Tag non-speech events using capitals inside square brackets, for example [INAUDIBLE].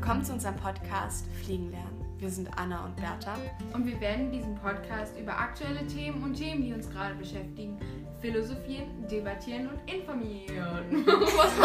Willkommen zu unserem Podcast Fliegen lernen. Wir sind Anna und Bertha. Und wir werden in diesem Podcast über aktuelle Themen und Themen, die uns gerade beschäftigen, philosophieren, debattieren und informieren. [LAUGHS] Was